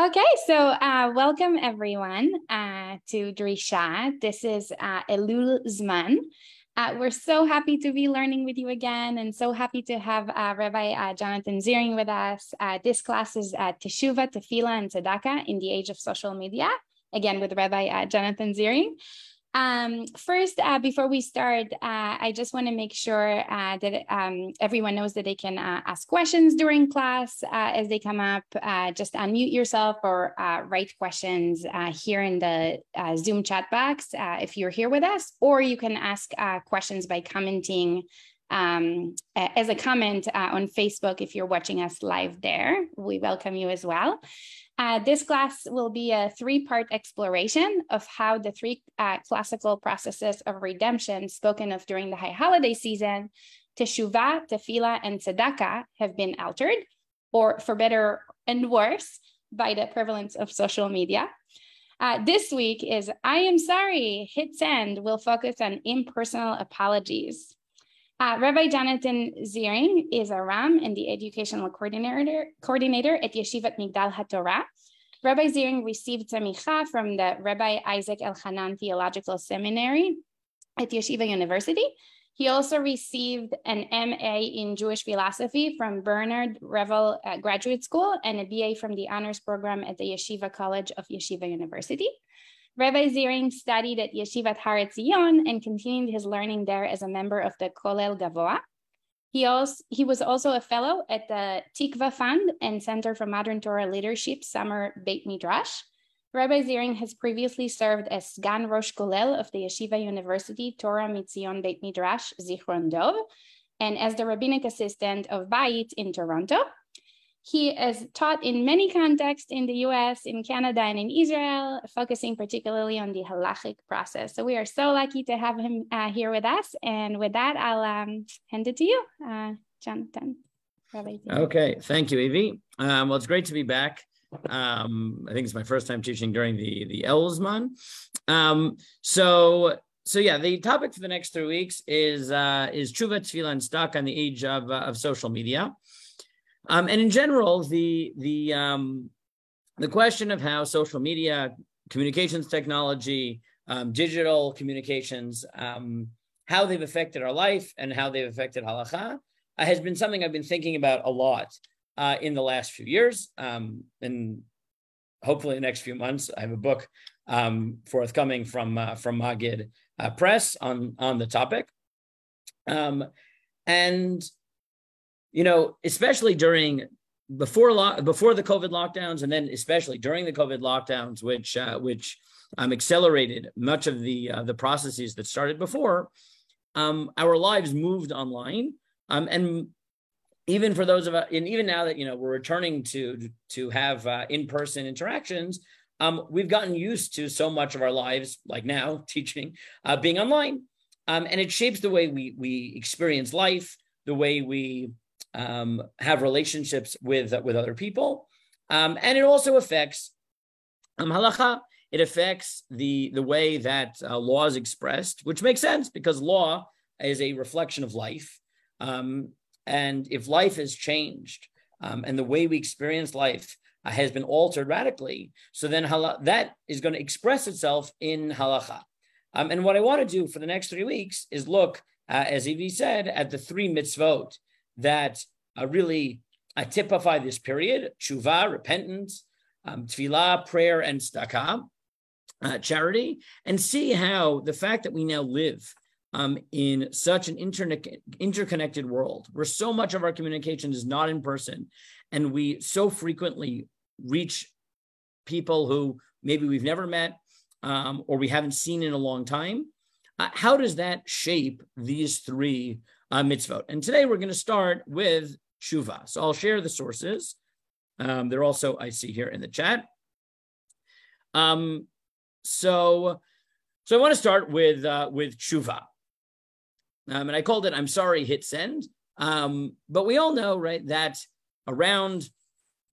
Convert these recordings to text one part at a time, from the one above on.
Okay, so uh, welcome everyone uh, to Drisha. This is uh, Elul Zman. Uh, we're so happy to be learning with you again and so happy to have uh, Rabbi uh, Jonathan Ziring with us. This class is Teshuva, Tefillah, and Tzedakah in the age of social media, again with Rabbi Jonathan Ziring. Um, first, uh, before we start, uh, I just want to make sure uh, that um, everyone knows that they can uh, ask questions during class uh, as they come up. Uh, just unmute yourself or write questions here in the Zoom chat box if you're here with us, or you can ask questions by commenting um, as a comment on Facebook if you're watching us live there. We welcome you as well. Uh, this class will be a three-part exploration of how the three uh, classical processes of redemption spoken of during the high holiday season, teshuvah, tefillah, and tzedakah have been altered, or for better and worse, by the prevalence of social media. Uh, this week is I Am Sorry, Hit Send will focus on impersonal apologies. Uh, Rabbi Jonathan Ziring is a Ram and the educational coordinator, coordinator at Yeshivat Migdal HaTorah. Rabbi Ziring received samicha from the Rabbi Isaac Elchanan Theological Seminary at Yeshiva University. He also received an MA in Jewish philosophy from Bernard Revel uh, Graduate School and a BA from the honors program at the Yeshiva College of Yeshiva University. Rabbi Ziring studied at Yeshivat Har Etzion and continued his learning there as a member of the Kollel Gavoa. He, also, he was also a fellow at the Tikva Fund and Center for Modern Torah Leadership Summer Beit Midrash. Rabbi Ziring has previously served as Gan Rosh Kollel of the Yeshiva University Torah Mitzion Beit Midrash Zichron Dov, and as the rabbinic assistant of Bayit in Toronto. He is taught in many contexts in the US, in Canada, and in Israel, focusing particularly on the halachic process. So we are so lucky to have him uh, here with us. And with that, I'll um, hand it to you, uh, Jonathan. Okay, thank you, Evie. Um, well, it's great to be back. Um, I think it's my first time teaching during the the Elul Zman. Um, so so yeah, the topic for the next three weeks is uh, is Tshuva Tefillah and Tzedakah the age of, uh, of social media. Um, and in general, the the um, the question of how social media, communications technology, um, digital communications, um, how they've affected our life and how they've affected halacha uh, has been something I've been thinking about a lot uh, in the last few years. Um, and hopefully, the next few months, I have a book um, forthcoming from uh, from Maggid uh, Press on on the topic. and you know, especially during before lo- before the COVID lockdowns, and then especially during the COVID lockdowns, which uh, which um, accelerated much of the uh, the processes that started before. Um, our lives moved online, um, and even for those of us, and even now that you know we're returning to to have uh, in person interactions, um, we've gotten used to so much of our lives, like now teaching, uh, being online, um, and it shapes the way we we experience life, the way we um, have relationships with with other people, um, and it also affects um, halacha. It affects the the way that uh, law is expressed, which makes sense because law is a reflection of life, um, and if life has changed um, and the way we experience life uh, has been altered radically, so then hala- that is going to express itself in halacha. Um, and what I want to do for the next three weeks is look, uh, as Evie said, at the three mitzvot that uh, really uh, typify this period: tshuva, repentance, um, tefillah, prayer, and tzedakah, uh, charity, and see how the fact that we now live um, in such an interne- interconnected world, where so much of our communication is not in person, and we so frequently reach people who maybe we've never met um, or we haven't seen in a long time. Uh, how does that shape these three uh, mitzvot. And today we're going to start with Shuva. So I'll share the sources. Um, they're also, I see here in the chat. Um, so, so I want to start with uh, with Shuva. Um, and I called it "I'm sorry, hit send." Um, but we all know, right, that around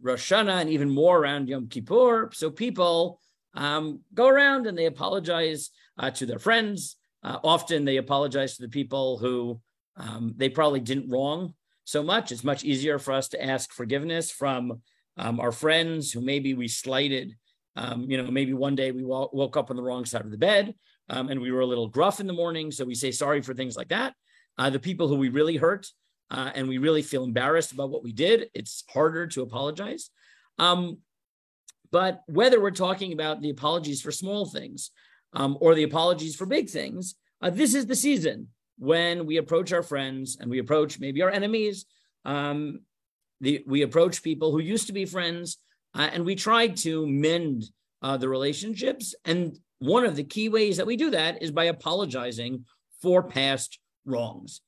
Rosh Hashanah and even more around Yom Kippur, so people um, go around and they apologize uh, to their friends. Uh, often they apologize to the people who um, they probably didn't wrong so much. It's much easier for us to ask forgiveness from um, our friends who maybe we slighted. Um, you know, maybe one day we woke up on the wrong side of the bed um, and we were a little gruff in the morning. So we say sorry for things like that. Uh, the people who we really hurt uh, and we really feel embarrassed about what we did, it's harder to apologize. Um, but whether we're talking about the apologies for small things um, or the apologies for big things, uh, this is the season when we approach our friends and we approach maybe our enemies. Um, the, we approach people who used to be friends uh, and we try to mend uh, the relationships. And one of the key ways that we do that is by apologizing for past wrongs.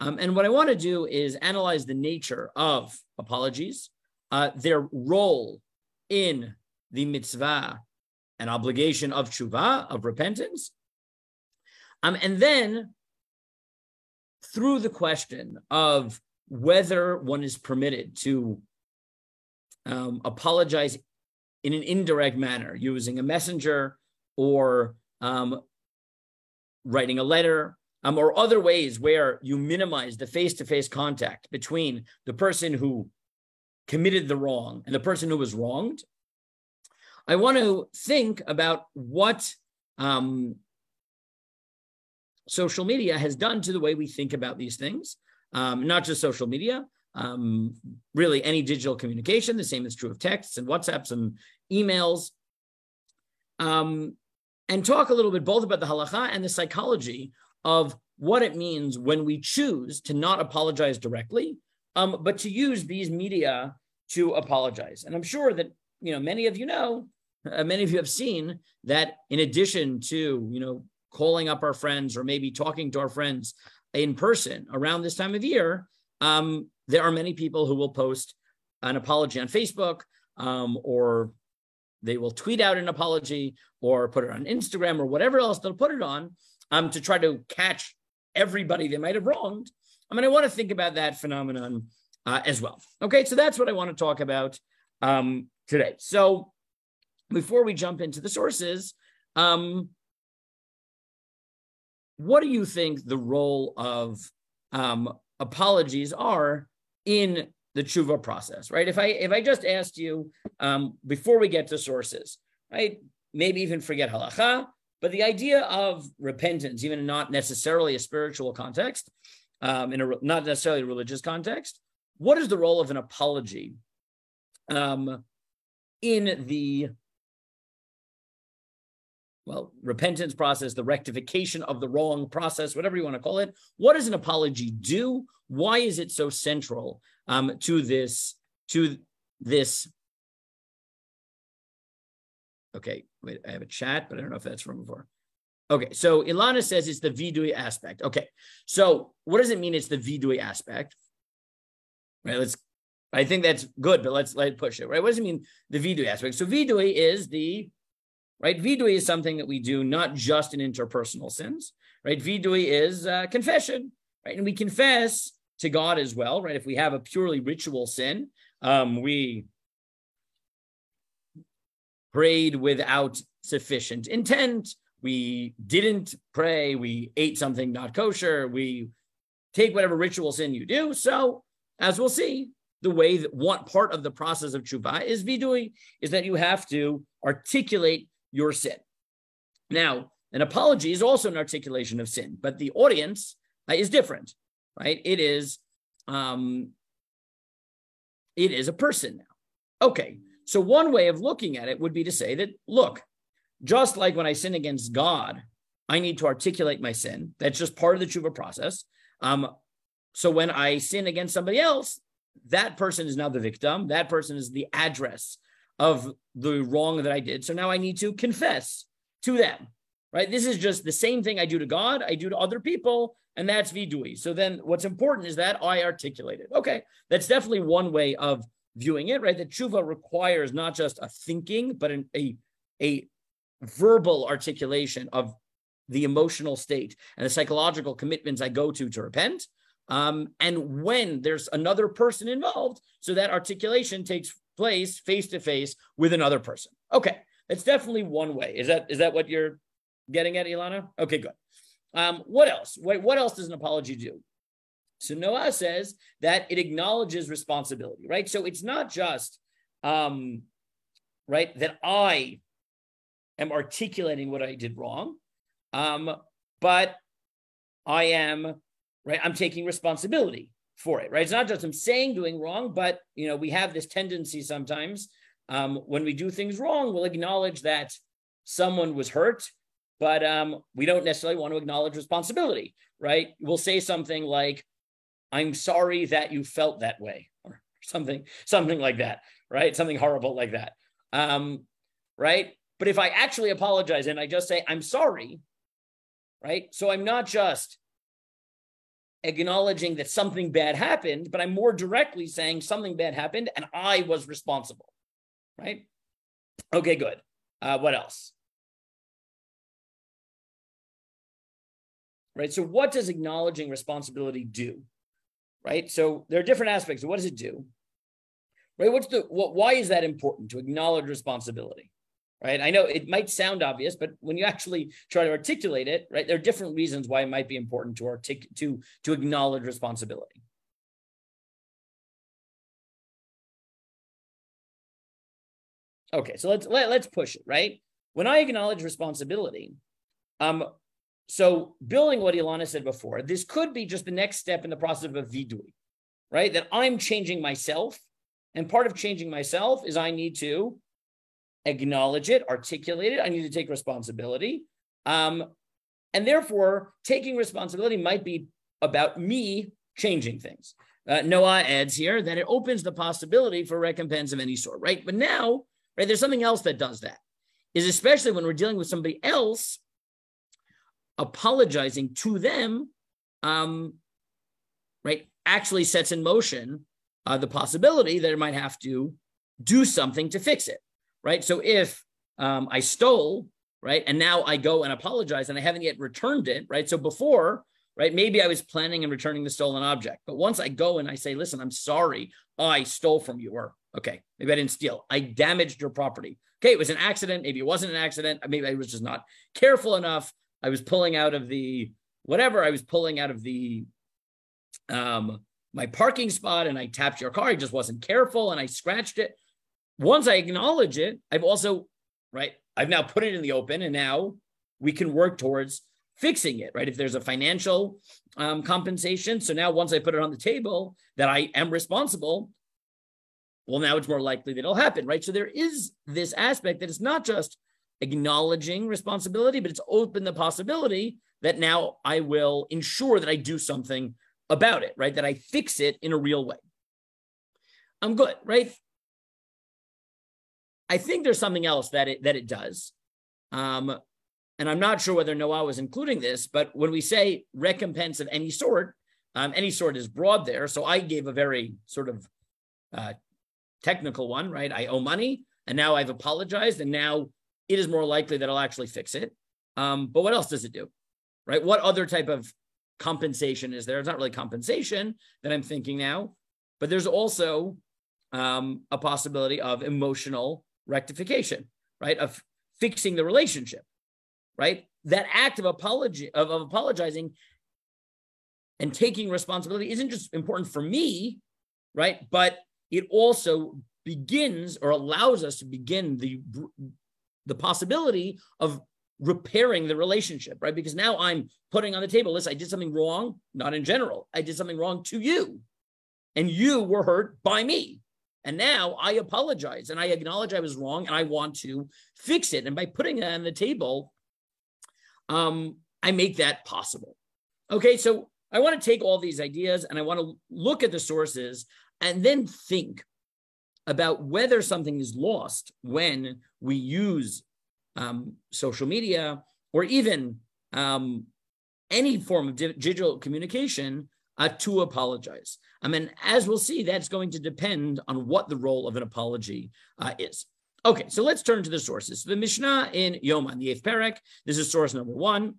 Um, and what I want to do is analyze the nature of apologies, uh, their role in the mitzvah and obligation of tshuva, of repentance. Um, and then through the question of whether one is permitted to um, apologize in an indirect manner using a messenger or um, writing a letter um, or other ways where you minimize the face-to-face contact between the person who committed the wrong and the person who was wronged. I want to think about what um, social media has done to the way we think about these things um, not just social media um, really any digital communication the same is true of texts and whatsapps and emails um, and talk a little bit both about the halacha and the psychology of what it means when we choose to not apologize directly, um, but to use these media to apologize. And I'm sure that you know many of you know, uh, many of you have seen that in addition to you know calling up our friends or maybe talking to our friends in person around this time of year, um, there are many people who will post an apology on Facebook um, or they will tweet out an apology or put it on Instagram or whatever else they'll put it on um, to try to catch everybody they might have wronged. I mean, I want to think about that phenomenon uh, as well. Okay, so that's what I want to talk about um, today. So before we jump into the sources, um, what do you think the role of um, apologies are in the tshuva process, right? If I if I just asked you um, before we get to sources, right? Maybe even forget halacha, but the idea of repentance, even not necessarily a spiritual context, um, in a not necessarily a religious context, what is the role of an apology um, in the well repentance process, the rectification of the wrong process, whatever you want to call it? What does an apology do? Why is it so central um, to this to this. Okay, wait, I have a chat, but I don't know if that's from before. Okay, so Ilana says it's the vidui aspect. Okay, so what does it mean? It's the vidui aspect, right? Let's. I think that's good, but let's let push it. Right? What does it mean? The vidui aspect. So vidui is the right. Vidui is something that we do not just in interpersonal sins. Right? Vidui is uh, confession. Right, and we confess to God as well, right? If we have a purely ritual sin, um, we prayed without sufficient intent. We didn't pray. We ate something not kosher. We take whatever ritual sin you do. So, as we'll see, the way that one part of the process of tshuva is vidui is that you have to articulate your sin. Now, an apology is also an articulation of sin, but the audience uh, is different right? It is, um, it is a person now. Okay, so one way of looking at it would be to say that, look, just like when I sin against God, I need to articulate my sin. That's just part of the tshuva process. Um, so when I sin against somebody else, that person is now the victim. That person is the address of the wrong that I did. So now I need to confess to them, right? This is just the same thing I do to God, I do to other people, and that's vidui. So then what's important is that I articulate it. Okay, that's definitely one way of viewing it, right? That tshuva requires not just a thinking, but an, a, a verbal articulation of the emotional state and the psychological commitments I go to to repent. Um, and when there's another person involved, so that articulation takes place face to face with another person. Okay, that's definitely one way. Is that is that what you're getting at, Ilana? Okay, good. Um, what else? Wait, what else does an apology do? So Noah says that it acknowledges responsibility, right? So it's not just um, right, that I am articulating what I did wrong, um, but I am right. I'm taking responsibility for it. Right. It's not just I'm saying doing wrong, but you know we have this tendency sometimes um, when we do things wrong, we'll acknowledge that someone was hurt, but um, we don't necessarily want to acknowledge responsibility. Right. We'll say something like, "I'm sorry that you felt that way," or something, something like that. Right. Something horrible like that. Um, right. But if I actually apologize and I just say, I'm sorry, right? So I'm not just acknowledging that something bad happened, but I'm more directly saying something bad happened and I was responsible, right? Okay, good. Uh, what else? Right. So, what does acknowledging responsibility do? Right. So, there are different aspects. What does it do? Right. What's the what? Why is that important to acknowledge responsibility? Right? I know it might sound obvious, but when you actually try to articulate it, right, there are different reasons why it might be important to artic- to to acknowledge responsibility. Okay, so let's let, let's push it, right? When I acknowledge responsibility, um, so building what Ilana said before, this could be just the next step in the process of a vidui, right? That I'm changing myself, and part of changing myself is I need to acknowledge it, articulate it. I need to take responsibility. Um, and therefore, taking responsibility might be about me changing things. Uh, Noah adds here that it opens the possibility for recompense of any sort, right? But now, right, there's something else that does that, is especially when we're dealing with somebody else, apologizing to them, um, right, actually sets in motion uh, the possibility that it might have to do something to fix it right? So if um, I stole, right, and now I go and apologize and I haven't yet returned it, right? So before, right, maybe I was planning on returning the stolen object, but once I go and I say, listen, I'm sorry, I stole from you, or okay, maybe I didn't steal, I damaged your property. Okay, it was an accident. Maybe it wasn't an accident. Maybe I was just not careful enough. I was pulling out of the whatever. I was pulling out of the um my parking spot and I tapped your car. I just wasn't careful and I scratched it once I acknowledge it, I've also, right, I've now put it in the open and now we can work towards fixing it, right? If there's a financial um, compensation. So now once I put it on the table that I am responsible, well, now it's more likely that it'll happen, right? So there is this aspect that it's not just acknowledging responsibility, but it's open the possibility that now I will ensure that I do something about it, right? That I fix it in a real way. I'm good, right? I think there's something else that it that it does. Um, and I'm not sure whether Noah was including this, but when we say recompense of any sort, um, any sort is broad there. So I gave a very sort of uh, technical one, right? I owe money, and now I've apologized, and now it is more likely that I'll actually fix it. Um, but what else does it do, right? What other type of compensation is there? It's not really compensation that I'm thinking now, but there's also um, a possibility of emotional rectification, right? Of fixing the relationship, right? That act of apology of, of apologizing and taking responsibility isn't just important for me, right? But it also begins or allows us to begin the the possibility of repairing the relationship, right? Because now I'm putting on the table, listen, I did something wrong, not in general. I did something wrong to you. And you were hurt by me. And now I apologize and I acknowledge I was wrong and I want to fix it. And by putting that on the table, um, I make that possible. Okay, so I want to take all these ideas and I want to look at the sources and then think about whether something is lost when we use um, social media or even um, any form of digital communication uh, to apologize. I mean, as we'll see, that's going to depend on what the role of an apology uh, is. Okay, so let's turn to the sources. The Mishnah in Yoma, the eighth parak, this is source number one,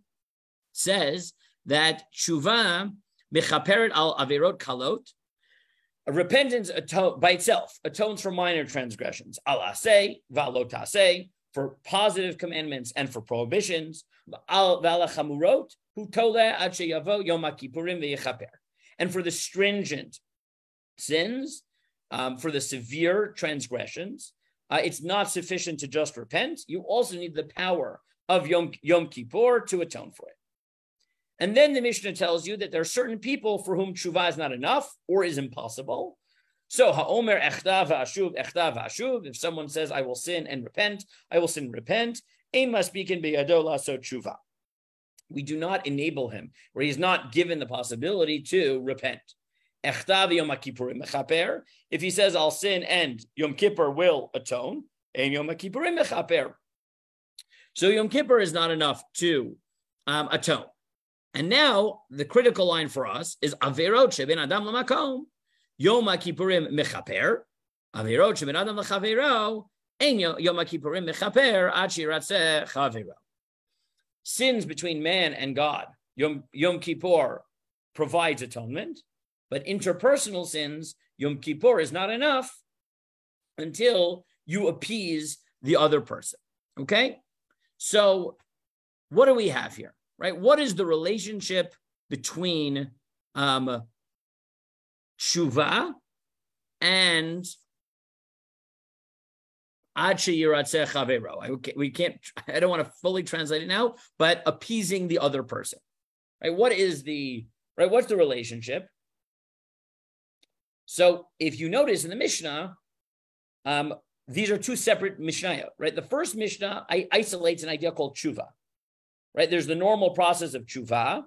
says that tshuva mechaperet al averot kalot, repentance by itself atones for minor transgressions, al aseh, valot for positive commandments and for prohibitions, al valachamurot, hu tole ad sheyavo yom kippurim ve'yechaper and for the stringent sins, um, for the severe transgressions, uh, it's not sufficient to just repent. You also need the power of Yom, Yom Kippur to atone for it. And then the Mishnah tells you that there are certain people for whom tshuva is not enough or is impossible. So ha'omer echtav ha'ashuv echtav ha'ashuv. If someone says, "I will sin and repent," I will sin and repent. Ein maspikin beyadola so tshuva. We do not enable him, where he's not given the possibility to repent. If he says, "I'll sin and Yom Kippur will atone," ein Yom Kippurim mechaper. So Yom Kippur is not enough to um, atone. And now the critical line for us is Averot Shebin Adam Lamakom. Yom Kippurim mechaper, avirot sheben adam lechavero, ein Yom Kippurim mechaper ad shiratzeh. Sins between man and God, Yom, Yom Kippur provides atonement, but interpersonal sins, Yom Kippur is not enough until you appease the other person. Okay? So, what do we have here? Right? What is the relationship between um, tshuva and We can't. I don't want to fully translate it now, but appeasing the other person. Right? What is the right? What's the relationship? So, if you notice in the Mishnah, um, these are two separate Mishnah. Right? The first Mishnah isolates an idea called tshuva. Right? There's the normal process of tshuva,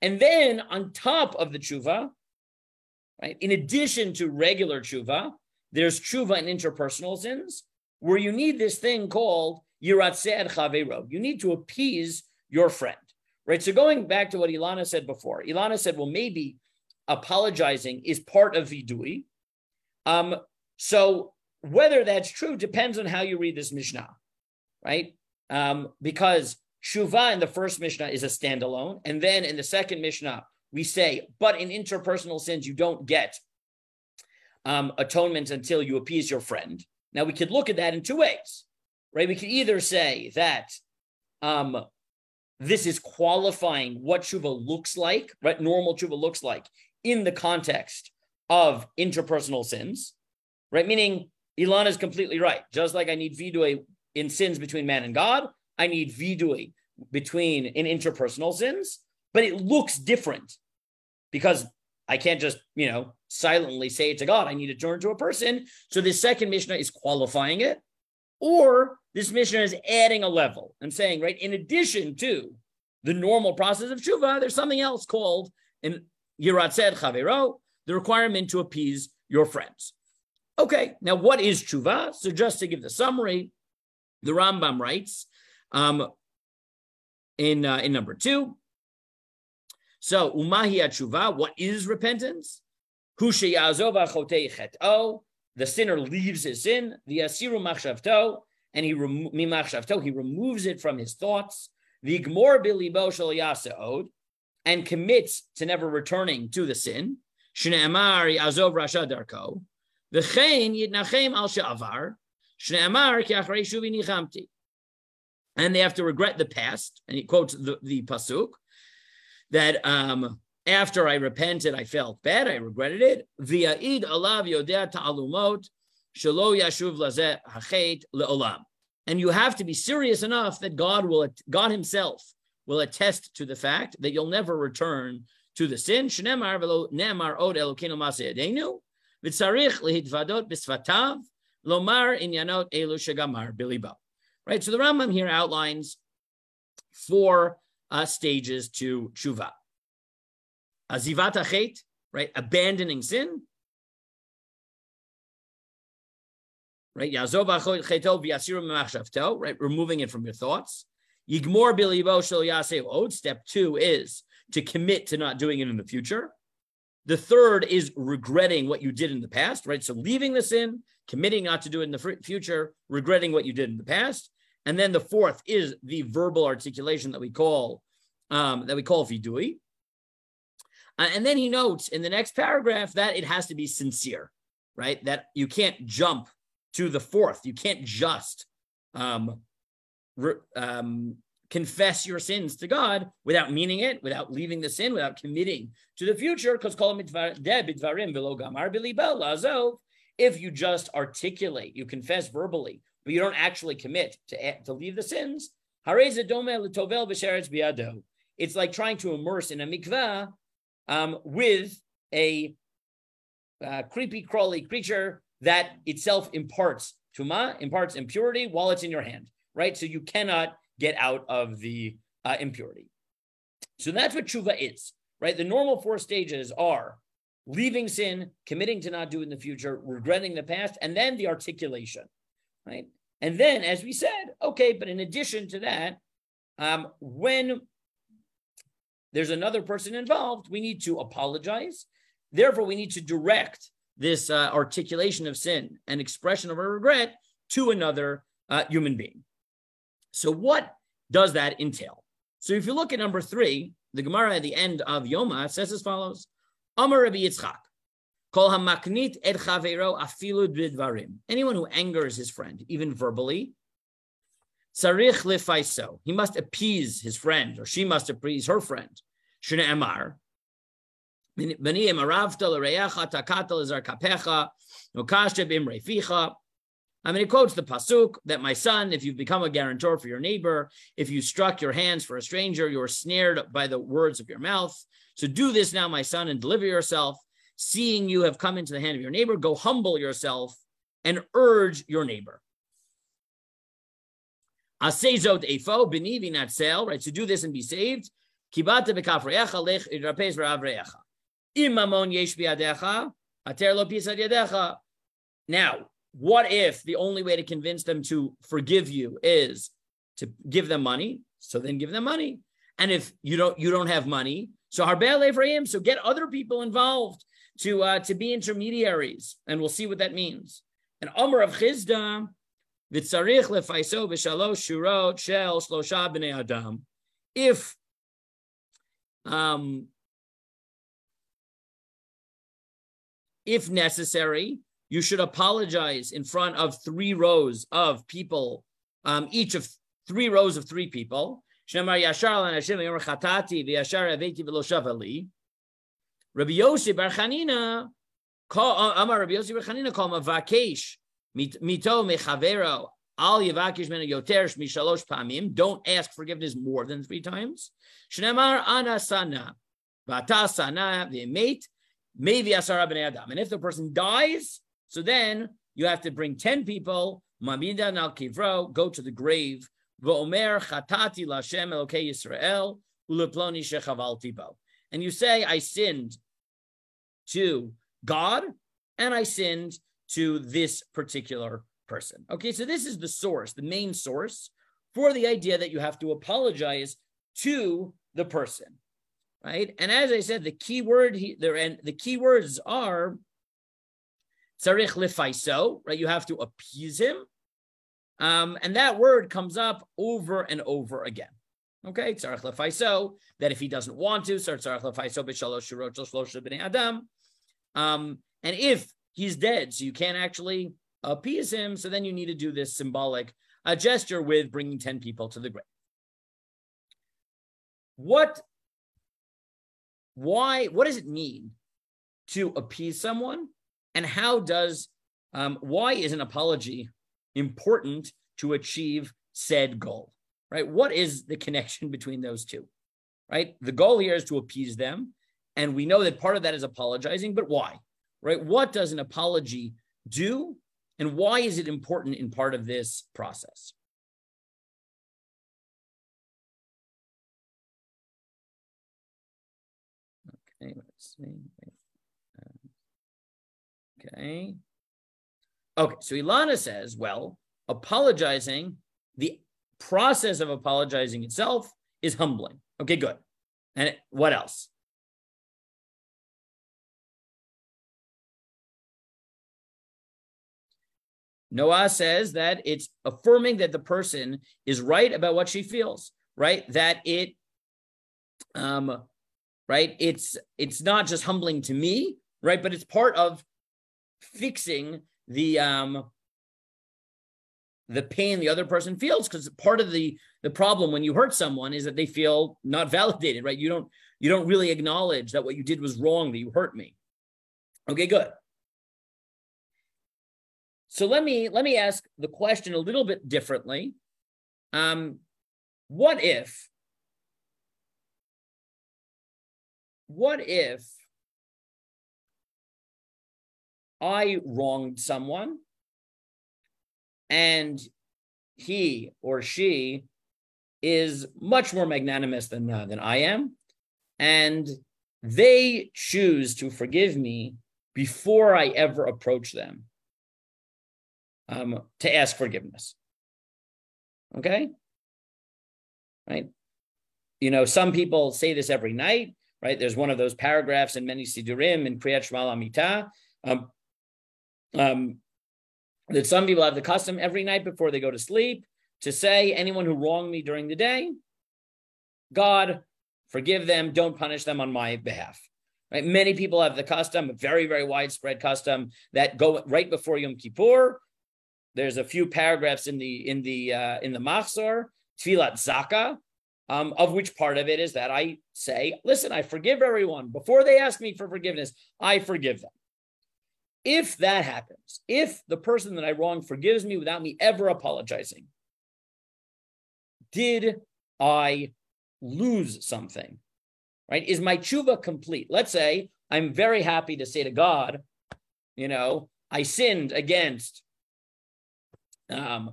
and then on top of the tshuva, Right? In addition to regular tshuva, there's tshuva and interpersonal sins, where you need this thing called yiratzeh chavero. You need to appease your friend. Right. So going back to what Ilana said before, Ilana said, well, maybe apologizing is part of vidui. Um, so whether that's true depends on how you read this Mishnah, right? Um, because Shuva in the first Mishnah is a standalone, and then in the second Mishnah, we say, but in interpersonal sins, you don't get um, atonement until you appease your friend. Now, we could look at that in two ways, right? We could either say that um, this is qualifying what tshuva looks like, what normal tshuva looks like in the context of interpersonal sins, right? Meaning, Ilana is completely right. Just like I need vidui in sins between man and God, I need vidui between in interpersonal sins but it looks different because I can't just, you know, silently say it to God. I need to turn to a person. So this second Mishnah is qualifying it, or this Mishnah is adding a level and saying, right, in addition to the normal process of tshuva, there's something else called in Yiratzed Chavero, the requirement to appease your friends. Okay, now what is tshuva? So just to give the summary, the Rambam writes um, in uh, in number two, so, umahi atshuva, what is repentance? The sinner leaves his sin, the asiru machshavto, and he mimachshavto, he removes it from his thoughts, the gmor bilibo shel and commits to never returning to the sin. Shne'amar yazov rasha darko, v'chein yitnachem al she'avar, shne'amar ki achrei shuvi nichamti. And they have to regret the past, and he quotes the, the pasuk, that um, after I repented, I felt bad, I regretted it. V'ya'id alav yodea ta'alumot shelo yashuv lazeh hachet le'olam. And you have to be serious enough that God will, God Himself will attest to the fact that you'll never return to the sin. Shnemar v'lo nemar od elokinu maseyadenu v'tzarich lehidvadot b'svatav lomar inyanot elu shegamar bilibo. Right. So the Rambam here outlines four uh, stages to tshuva. Azivat achet, right? Abandoning sin. Right? Yazov cheto v'yasiru memachshavto, right? Removing it from your thoughts. Yigmor bilibo shel yaseu od. Step two is to commit to not doing it in the future. The third is regretting what you did in the past, right? So leaving the sin, committing not to do it in the future, regretting what you did in the past. And then the fourth is the verbal articulation that we call um, that we call vidui. Uh, and then he notes in the next paragraph that it has to be sincere, right? That you can't jump to the fourth. You can't just um, re- um, confess your sins to God without meaning it, without leaving the sin, without committing to the future. Because If you just articulate, you confess verbally, but you don't actually commit to, to leave the sins, it's like trying to immerse in a mikvah um, with a uh, creepy, crawly creature that itself imparts tuma, imparts impurity while it's in your hand, right? So you cannot get out of the uh, impurity. So that's what tshuva is, right? The normal four stages are leaving sin, committing to not do in the future, regretting the past, and then the articulation, right? And then, as we said, okay, but in addition to that, um, when there's another person involved, we need to apologize. Therefore, we need to direct this uh, articulation of sin and expression of our regret to another uh, human being. So, what does that entail? So, if you look at number three, the Gemara at the end of Yoma says as follows: Amar Rabbi Yitzchak, Kol hamaknit et chavero afilu bidvarim. Anyone who angers his friend, even verbally, sarich lefaiso. He must appease his friend, or she must appease her friend. Shne emar. I mean, he quotes the pasuk that my son, if you've become a guarantor for your neighbor, if you struck your hands for a stranger, you are snared by the words of your mouth. So do this now, my son, and deliver yourself. Seeing you have come into the hand of your neighbor, go humble yourself and urge your neighbor. Asezot efo benivi not sale, right? So do this and be saved. Kibata bekafreyecha lech idrapes v'avreyecha. Imamon yesh biadecha ater lo. Now, what if the only way to convince them to forgive you is to give them money? So then give them money. And if you don't, you don't have money, so harbel Ephraim, so get other people involved to uh, to be intermediaries, and we'll see what that means. And Omer of Chisda, v'tzarich lefaiso b'shalosh shurot shel shlosha b'nei adam. If um, if necessary, you should apologize in front of three rows of people, um, each of three rows of three people. Rabbi Yossi Bar Chanina, uh, Amar Rabbi Yossi Bar Chanina, call mavakesh mito mechavero al yavakish mena yoter mishalosh pamim. Don't ask forgiveness more than three times. Shnemar anasana vatasana v'emet maybe asara b'nei adam. And if the person dies, so then you have to bring ten people. Mamida al kivro, go to the grave. V'omer chatati lashem elokei Yisrael uleploni shechavalti bo and you say, I sinned to God and I sinned to this particular person. Okay, so this is the source, the main source for the idea that you have to apologize to the person, right? And as I said, the key word there and the key words are tzarich lifaiso, right? You have to appease him, um, and that word comes up over and over again. Okay, tzarech lefaiso, that if he doesn't want to, start tzarech lefaiso b'shalosh shurot shlosh b'nei adam. Um, and if he's dead, so you can't actually appease him, so then you need to do this symbolic uh, gesture with bringing 10 people to the grave. What, why, what does it mean to appease someone? And how does, um, why is an apology important to achieve said goal? right? What is the connection between those two, right? The goal here is to appease them. And we know that part of that is apologizing, but why, right? What does an apology do? And why is it important in part of this process? Okay, let's see. Uh, okay. Okay, so Ilana says, well, apologizing, the process of apologizing itself is humbling. Okay, good. And what else? Noah says that it's affirming that the person is right about what she feels, right? That it, um, right? It's it's not just humbling to me, right? But it's part of fixing the um the pain the other person feels because part of the the problem when you hurt someone is that they feel not validated right you don't you don't really acknowledge that what you did was wrong that you hurt me okay good So let me let me ask the question a little bit differently. Um, what if what if I wronged someone and he or she is much more magnanimous than uh, than I am, and they choose to forgive me before I ever approach them um, to ask forgiveness. Okay, right? You know, some people say this every night, right? There's one of those paragraphs in many sidurim in Kriyat Shema Amita. Um, um, that some people have the custom every night before they go to sleep to say, anyone who wronged me during the day, God, forgive them, don't punish them on my behalf. Right? Many people have the custom, a very, very widespread custom that go right before Yom Kippur. There's a few paragraphs in the in the uh, in the Machzor, Tfilat Zaka, um, of which part of it is that I say, listen, I forgive everyone. Before they ask me for forgiveness, I forgive them. If that happens, if the person that I wronged forgives me without me ever apologizing, did I lose something? Right? Is my tshuva complete? Let's say I'm very happy to say to God, you know, I sinned against um,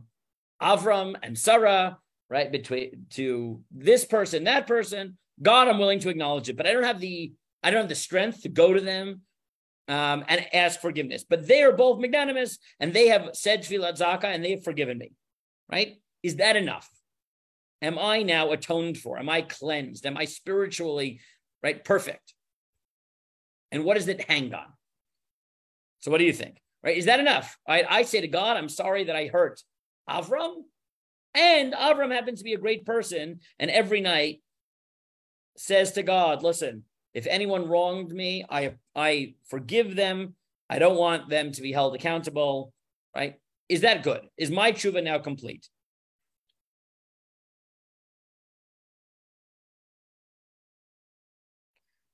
Avram and Sarah, right? Between to this person, that person. God, I'm willing to acknowledge it, but I don't have the I don't have the strength to go to them um, and ask forgiveness. But they are both magnanimous, and they have said Tfilat Zaka, and they have forgiven me. Right? Is that enough? Am I now atoned for? Am I cleansed? Am I spiritually right perfect? And what does it hang on? So, what do you think? Right? Is that enough? I, I say to God, I'm sorry that I hurt Avram. And Avram happens to be a great person, and every night says to God, listen, if anyone wronged me, I I forgive them. I don't want them to be held accountable. Right? Is that good? Is my tshuva now complete?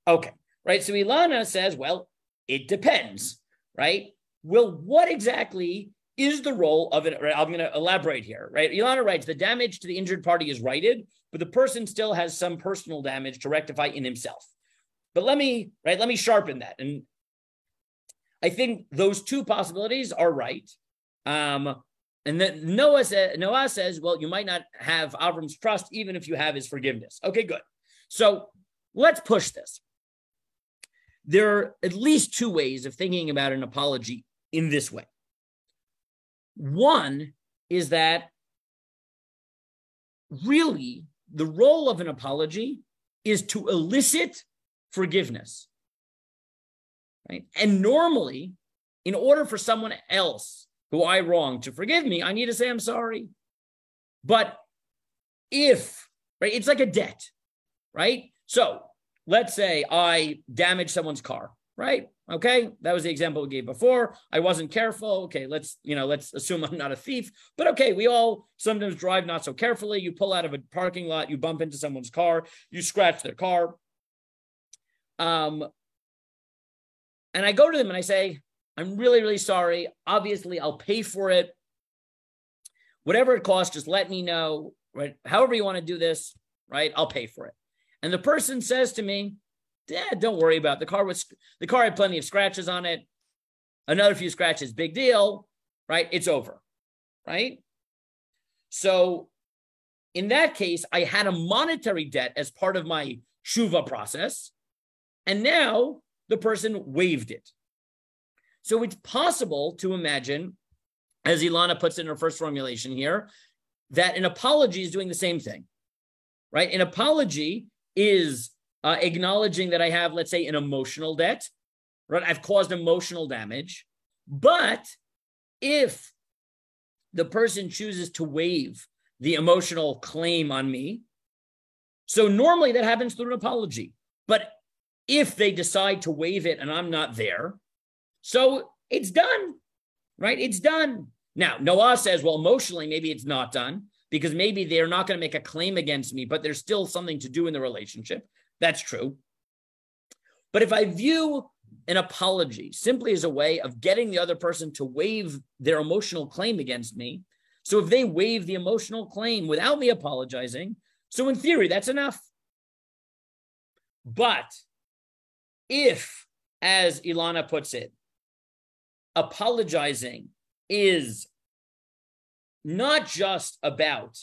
Okay, right. So Ilana says, well, it depends, right? Well, what exactly is the role of it? Right, I'm going to elaborate here, right? Ilana writes the damage to the injured party is righted, but the person still has some personal damage to rectify in himself. But let me, right, let me sharpen that. And I think those two possibilities are right. Um, and then Noah, sa- Noah says, well, you might not have Avram's trust even if you have his forgiveness. Okay, good. So let's push this. There are at least two ways of thinking about an apology in this way. One is that really the role of an apology is to elicit forgiveness. Right? And normally, in order for someone else who I wronged to forgive me, I need to say I'm sorry. But if, right, it's like a debt, right? So let's say I damage someone's car, right? Okay, that was the example we gave before. I wasn't careful. Okay, let's you know let's assume I'm not a thief. But okay, we all sometimes drive not so carefully. You pull out of a parking lot, you bump into someone's car, you scratch their car. Um, and I go to them and I say, I'm really really sorry. Obviously, I'll pay for it. Whatever it costs, just let me know. Right, however you want to do this, right? I'll pay for it. And the person says to me, Dad, don't worry about it. the car was the car had plenty of scratches on it. Another few scratches, big deal, right? It's over, right? So in that case, I had a monetary debt as part of my shuva process, and now the person waived it. So it's possible to imagine, as Ilana puts it in her first formulation here, that an apology is doing the same thing, right? An apology is uh, acknowledging that I have, let's say, an emotional debt, right? I've caused emotional damage. But if the person chooses to waive the emotional claim on me, so normally that happens through an apology. But if they decide to waive it and I'm not there, so it's done, right? It's done. Now, Noah says, well, emotionally, maybe it's not done because maybe they're not going to make a claim against me, but there's still something to do in the relationship. That's true. But if I view an apology simply as a way of getting the other person to waive their emotional claim against me. So if they waive the emotional claim without me apologizing, so in theory, that's enough. But if, as Ilana puts it, apologizing is not just about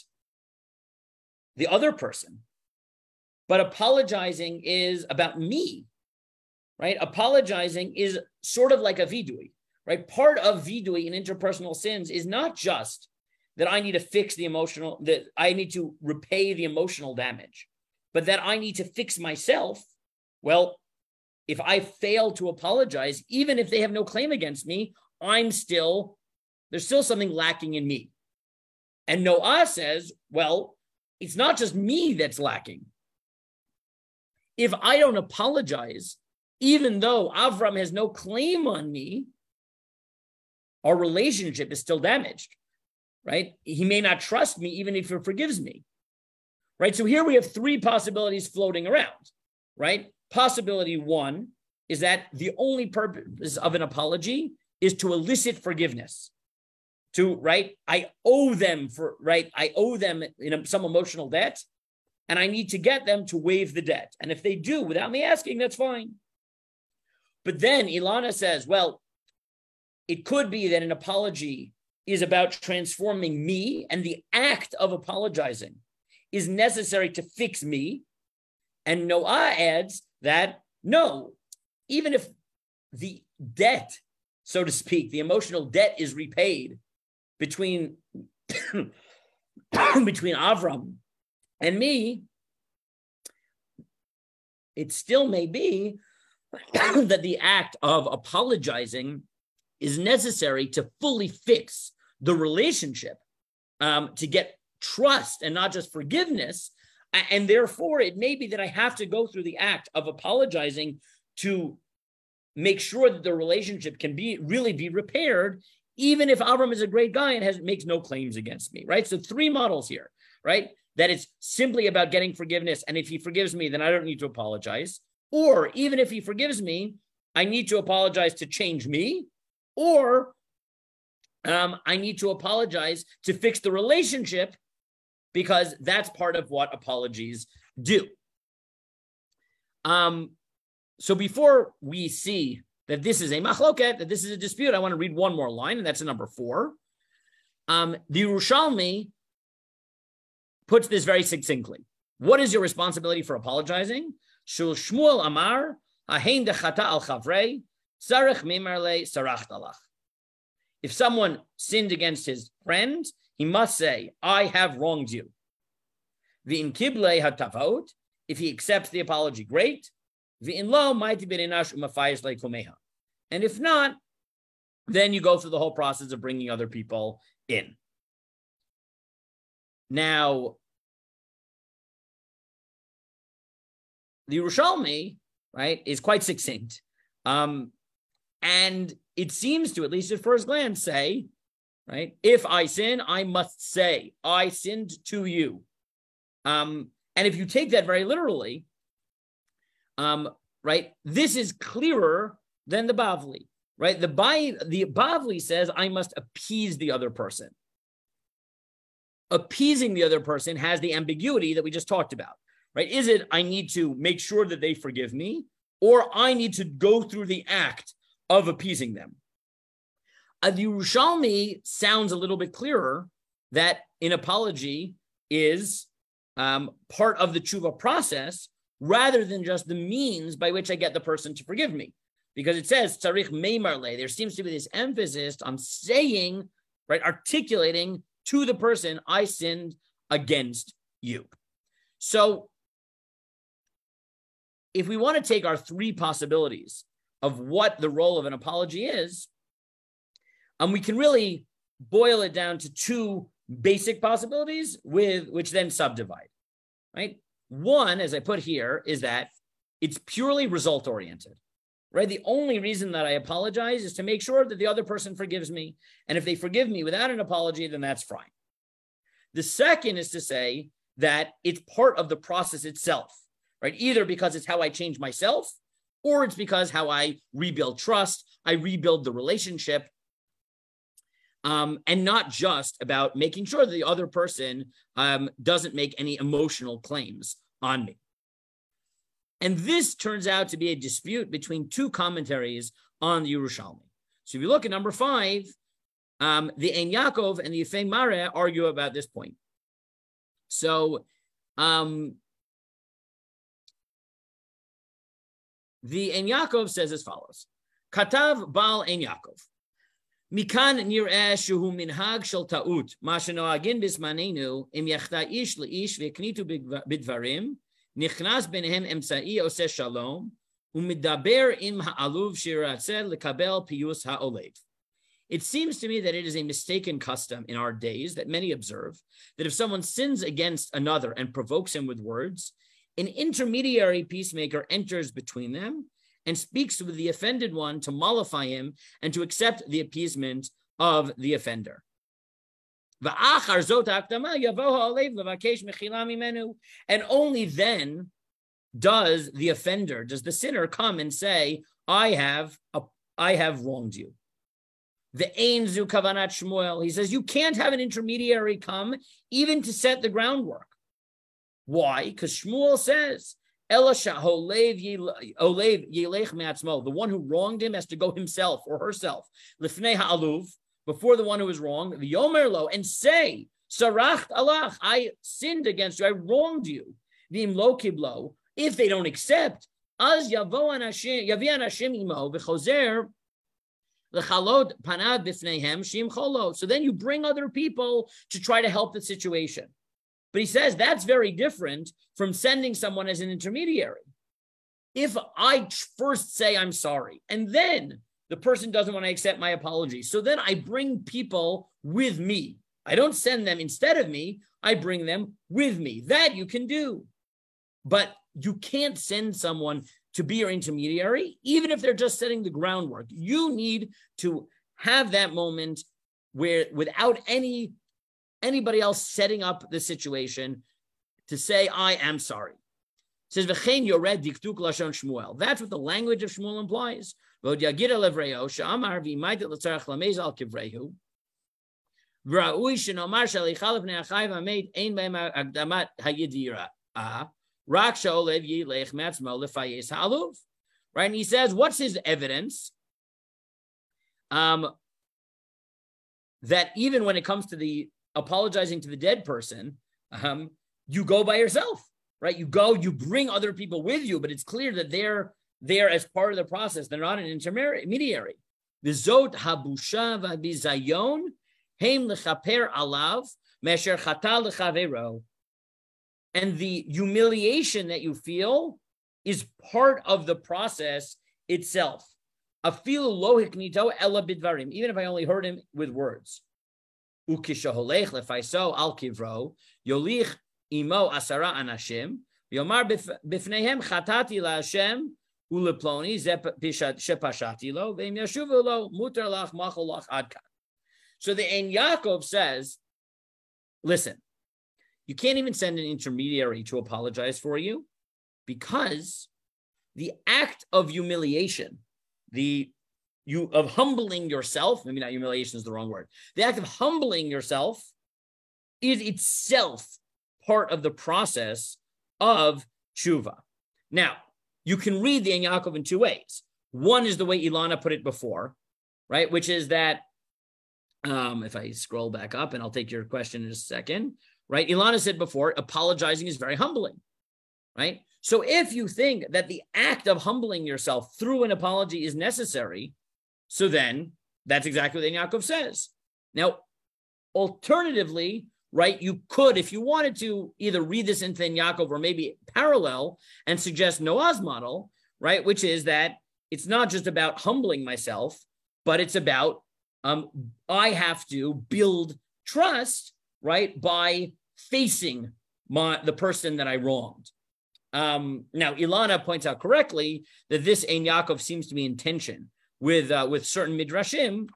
the other person, but apologizing is about me, right? Apologizing is sort of like a vidui, right? Part of vidui in interpersonal sins is not just that I need to fix the emotional, that I need to repay the emotional damage, but that I need to fix myself. Well, if I fail to apologize, even if they have no claim against me, I'm still, there's still something lacking in me. And Noah says, well, it's not just me that's lacking. If I don't apologize, even though Avram has no claim on me, our relationship is still damaged, right? He may not trust me even if he forgives me, right? So here we have three possibilities floating around, right? Possibility one is that the only purpose of an apology is to elicit forgiveness. To right, I owe them for right, I owe them in some emotional debt, and I need to get them to waive the debt. And if they do without me asking, that's fine. But then Ilana says, well, it could be that an apology is about transforming me, and the act of apologizing is necessary to fix me. And Noah adds that no, even if the debt, so to speak, the emotional debt is repaid between between Avram and me, it still may be that the act of apologizing is necessary to fully fix the relationship, um, to get trust and not just forgiveness. And therefore, it may be that I have to go through the act of apologizing to make sure that the relationship can be really be repaired, even if Avram is a great guy and has makes no claims against me. Right. So three models here. Right. That it's simply about getting forgiveness, and if he forgives me, then I don't need to apologize. Or even if he forgives me, I need to apologize to change me, or um, I need to apologize to fix the relationship because that's part of what apologies do. Um, so before we see that this is a machloket, that this is a dispute, I want to read one more line, and that's number four. Um, the Yerushalmi puts this very succinctly. What is your responsibility for apologizing? Shul Shmuel Amar, Ahein dechata al chavrei, sarach mimarle sarach If someone sinned against his friend, he must say, I have wronged you. V'in kible hatavot, if he accepts the apology, great. V'in lo mighty berinash umafayis kumeha. And if not, then you go through the whole process of bringing other people in. Now, the Yerushalmi, right, is quite succinct. Um, and it seems to, at least at first glance, say right? If I sin, I must say, I sinned to you. Um, and if you take that very literally, um, right, this is clearer than the Bavli, right? The, the Bavli says, I must appease the other person. Appeasing the other person has the ambiguity that we just talked about, right? Is it I need to make sure that they forgive me, or I need to go through the act of appeasing them? Uh, the Yerushalmi sounds a little bit clearer that an apology is um, part of the tshuva process rather than just the means by which I get the person to forgive me. Because it says tzarich meimarle, there seems to be this emphasis on saying, right, articulating to the person, I sinned against you. So if we want to take our three possibilities of what the role of an apology is, and we can really boil it down to two basic possibilities with which then subdivide. Right? One, as I put here, is that it's purely result oriented. Right? The only reason that I apologize is to make sure that the other person forgives me. And if they forgive me without an apology, then that's fine. The second is to say that it's part of the process itself, right? Either because it's how I change myself or it's because how I rebuild trust, I rebuild the relationship, um, and not just about making sure that the other person um, doesn't make any emotional claims on me. And this turns out to be a dispute between two commentaries on the Yerushalmi. So if you look at number five, um, the Ein Yaakov and the Yifei Mare argue about this point. So um, the Ein Yaakov says as follows. Katav Baal Ein Yaakov. Mikan nir'eh shehu minhag shel ta'ut, ma shenoagin bismanenu, im yachta ish le'ish ve'knitu bidvarim, נכנס ביניהם אמצעי עושה שלום, ומדבר עם העלוב שרצה לקבל פיוס העולב. It seems to me that it is a mistaken custom in our days that many observe that if someone sins against another and provokes him with words, an intermediary peacemaker enters between them and speaks with the offended one to mollify him and to accept the appeasement of the offender. And only then does the offender, does the sinner come and say, I have, a, I have wronged you. The Ein Zu Kavanat Shmuel, he says, you can't have an intermediary come even to set the groundwork. Why? Because Shmuel says, the one who wronged him has to go himself or herself. Before the one who is wrong, the yomer lo, and say, Saracht Allah, I sinned against you, I wronged you. V'im lo kiblo, if they don't accept, az yavo anashim, yavi anashim imo, v'chozer, l'chalod panad b'fneihem shim cholo. So then you bring other people to try to help the situation. But he says that's very different from sending someone as an intermediary. If I first say I'm sorry and then the person doesn't want to accept my apology, so then I bring people with me. I don't send them instead of me, I bring them with me. That you can do. But you can't send someone to be your intermediary, even if they're just setting the groundwork. You need to have that moment where, without any anybody else setting up the situation to say, I am sorry. It says. That's what the language of Shmuel implies. V'od yagir elevreo, she'amar v'yimayt l'tzarech lamez al kivrehu. V'ra'ui shenomar shalichal v'nei achai v'ameid ein be'em agdamat hayidira. Rak she'olev yilech me'atzmo l'fayes ha'aluv. Right? And he says, what's his evidence? Um, that even when it comes to the apologizing to the dead person, um, you go by yourself, right? You go, you bring other people with you, but it's clear that they're there as part of the process. They're not an intermediary. Vizot habusha v'bizayon heim lechaper alav mesher chata lechavero. And the humiliation that you feel is part of the process itself. Afilu lohik nito ela bidvarim, even if I only heard him with words ukishaholech lefaiso al kivro yolich imo asara anashim yomar bifnehem chatati laHashem uleploni shepashati lo veim lach adkan. So the Ein Yaakov says, listen, you can't even send an intermediary to apologize for you because the act of humiliation, the you of humbling yourself, maybe not humiliation is the wrong word. The act of humbling yourself is itself part of the process of tshuva. Now, you can read the Ein Yaakov in two ways. One is the way Ilana put it before, right? Which is that, um, if I scroll back up and I'll take your question in a second, right? Ilana said before, apologizing is very humbling, right? So if you think that the act of humbling yourself through an apology is necessary, so then that's exactly what Yaakov says. Now, alternatively, right, you could, if you wanted to, either read this into Yaakov or maybe parallel and suggest Noah's model, right, which is that it's not just about humbling myself, but it's about um, I have to build trust, right, by facing my the person that I wronged. Um, now, Ilana points out correctly that this Ein Yaakov seems to be in tension with uh, with certain midrashim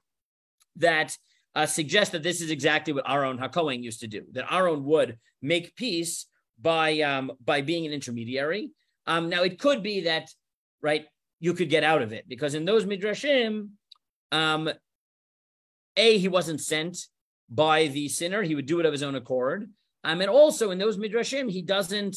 that uh, suggest that this is exactly what Aaron Hakohen used to do. That Aaron would make peace by um, by being an intermediary. Um, now it could be that right you could get out of it because in those midrashim, um, a he wasn't sent by the sinner; he would do it of his own accord. Um, and also in those midrashim, he doesn't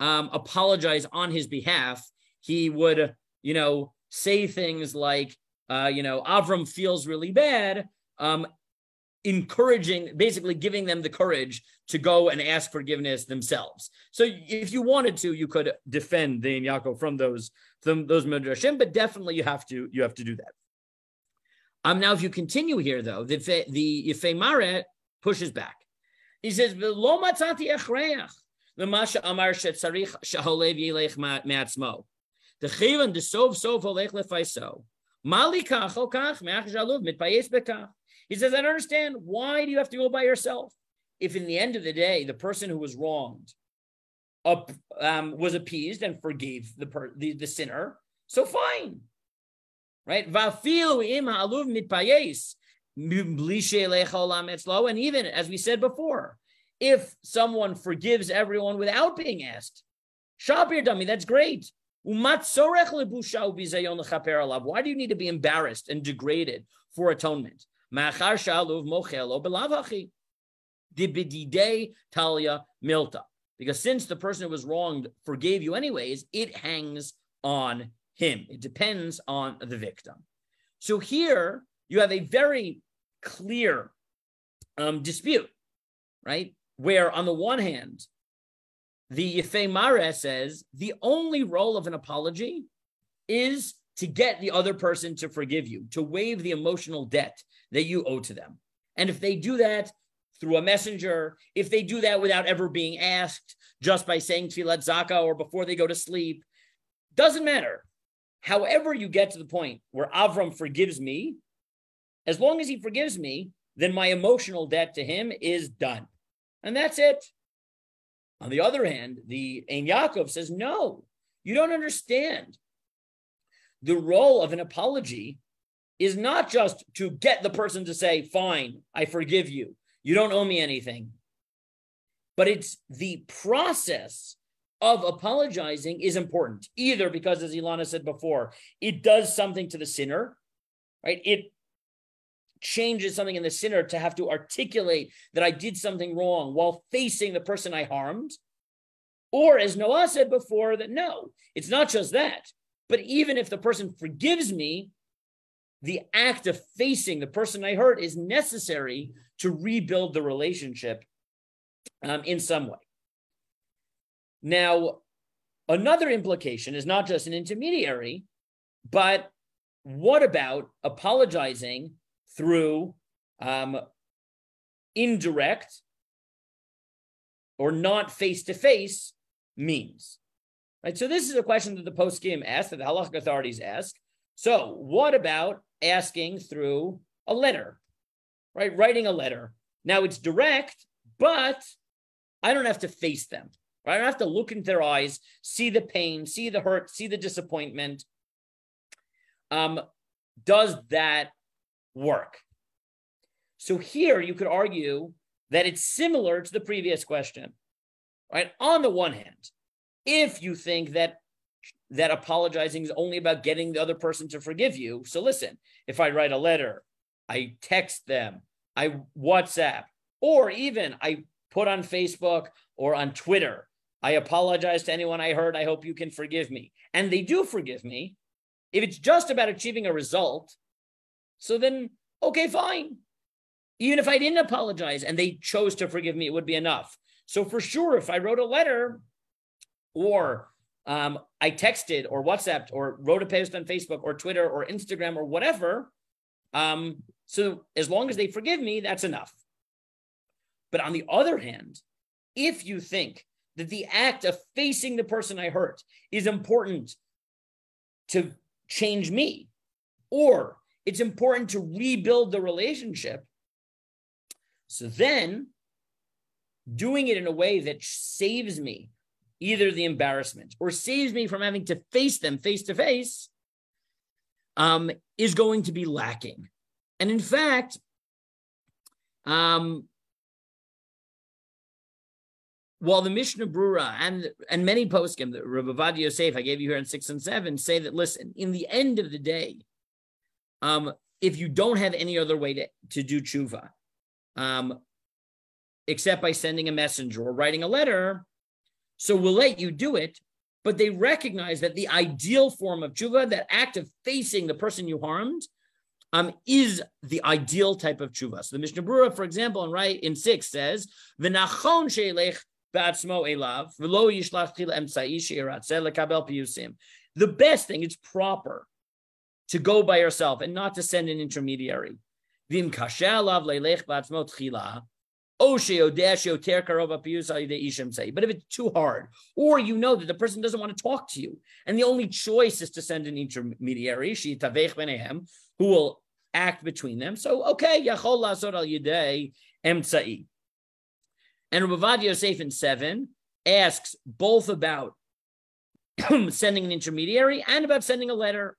um, apologize on his behalf. He would, you know, say things like, uh, you know, Avram feels really bad, um, encouraging, basically giving them the courage to go and ask forgiveness themselves. So if you wanted to, you could defend the Yaakov from those from those midrashim, but definitely you have to you have to do that. Um, now if you continue here though, the the Yefei pushes back. He says, "Lo matzati echreach." L'masha amar shetzarich shaholev yilech me'atzmo. The chivan the sov sov olech lefaiso. Mali kach o kach me'ach jaluv mitpayes bekach. He says, I don't understand. Why do you have to go by yourself? If in the end of the day, the person who was wronged up, um, was appeased and forgave the, per, the, the sinner, so fine. Right? And even as we said before, if someone forgives everyone without being asked, shapir dami, that's great. Why do you need to be embarrassed and degraded for atonement? Talia milta. Because since the person who was wronged forgave you anyways, it hangs on him. It depends on the victim. So here you have a very clear um, dispute, right? Where on the one hand, the Yefei Mare says the only role of an apology is to get the other person to forgive you, to waive the emotional debt that you owe to them. And if they do that through a messenger, if they do that without ever being asked, just by saying Tfilat Zaka or before they go to sleep, doesn't matter. However, you get to the point where Avram forgives me, as long as he forgives me, then my emotional debt to him is done. And that's it. On the other hand, the Ein Yaakov says, no, you don't understand. The role of an apology is not just to get the person to say, fine, I forgive you. You don't owe me anything. But it's the process of apologizing is important, either because, as Ilana said before, it does something to the sinner, right? It changes something in the sinner to have to articulate that I did something wrong while facing the person I harmed. Or, as Noah said before, that no, it's not just that. But even if the person forgives me, the act of facing the person I hurt is necessary to rebuild the relationship um, in some way. Now, another implication is not just an intermediary, but what about apologizing through um, indirect or not face to face means? Right. So this is a question that the poskim asked, that the halachic authorities ask. So what about asking through a letter? Right, writing a letter. Now it's direct, but I don't have to face them. Right? I don't have to look into their eyes, see the pain, see the hurt, see the disappointment. Um, does that work? So here you could argue that it's similar to the previous question. Right? On the one hand, if you think that that apologizing is only about getting the other person to forgive you, so listen, if I write a letter, I text them, I WhatsApp, or even I put on Facebook or on Twitter. I apologize to anyone I hurt. I hope you can forgive me. And they do forgive me. If it's just about achieving a result, so then, okay, fine. Even if I didn't apologize and they chose to forgive me, it would be enough. So for sure, if I wrote a letter or um, I texted or WhatsApped or wrote a post on Facebook or Twitter or Instagram or whatever, um, so as long as they forgive me, that's enough. But on the other hand, if you think that the act of facing the person I hurt is important to change me, or it's important to rebuild the relationship, so then doing it in a way that saves me either the embarrassment or saves me from having to face them face to face um, is going to be lacking. And in fact, um, while the Mishnah Brura and and many poskim, the Rabbi Yosef, I gave you here in six and seven, say that listen, in the end of the day, um, if you don't have any other way to, to do tshuva, um, except by sending a messenger or writing a letter, so we'll let you do it. But they recognize that the ideal form of tshuva, that act of facing the person you harmed, um, is the ideal type of tshuva. So the Mishnah Brura, for example, in right in six says, "V'nachon sheilech ba'atzmo elav v'lo yishlach chila emtzai sheiratzeh lekabel piyusim." The best thing, it's proper to go by yourself and not to send an intermediary. Vim kashe leilech ba'atzmo. But if it's too hard, or you know that the person doesn't want to talk to you, and the only choice is to send an intermediary, who will act between them. So, okay, Yachol Lasod al Yidei Emtsai. And Rabbi Yosef in seven asks both about sending an intermediary and about sending a letter.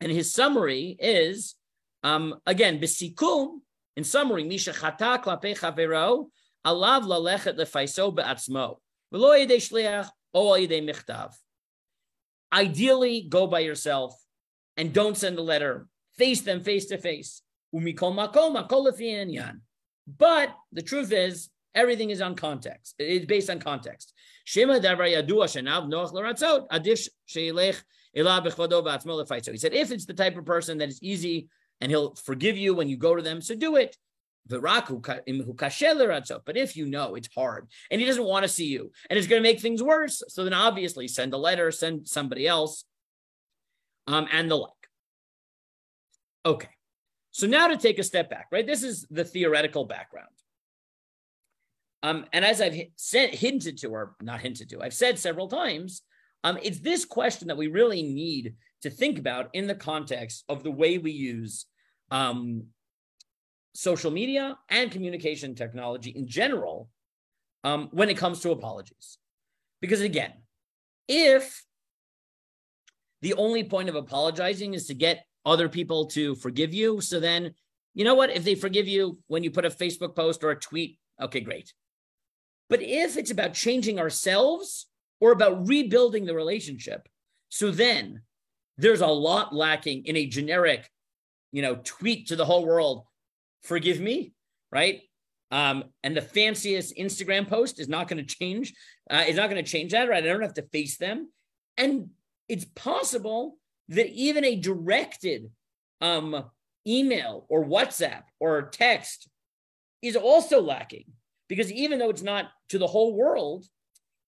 And his summary is, um, again, besikum, in summary, Misha chata klape chavero, alav lalechet lefaiso be'atzmo, v'lo yidei shliach, o yidei michtav. Ideally, go by yourself and don't send a letter face them face to face. But the truth is, everything is on context. It's based on context. So he said, if it's the type of person that is easy and he'll forgive you when you go to them, so do it. But if you know it's hard and he doesn't want to see you and it's going to make things worse, so then obviously send a letter, send somebody else, um, and the like. Okay. So now to take a step back, right? This is the theoretical background. Um, and as I've said, hinted to, or not hinted to, I've said several times, um, it's this question that we really need to think about in the context of the way we use um, social media and communication technology in general um, when it comes to apologies. Because again, if the only point of apologizing is to get other people to forgive you. So then, you know what? If they forgive you when you put a Facebook post or a tweet, okay, great. But if it's about changing ourselves or about rebuilding the relationship, so then there's a lot lacking in a generic, you know, tweet to the whole world, forgive me, right? Um, and the fanciest Instagram post is not going to change. Uh, is not going to change that, right? I don't have to face them. And it's possible that even a directed um, email or WhatsApp or text is also lacking. Because even though it's not to the whole world,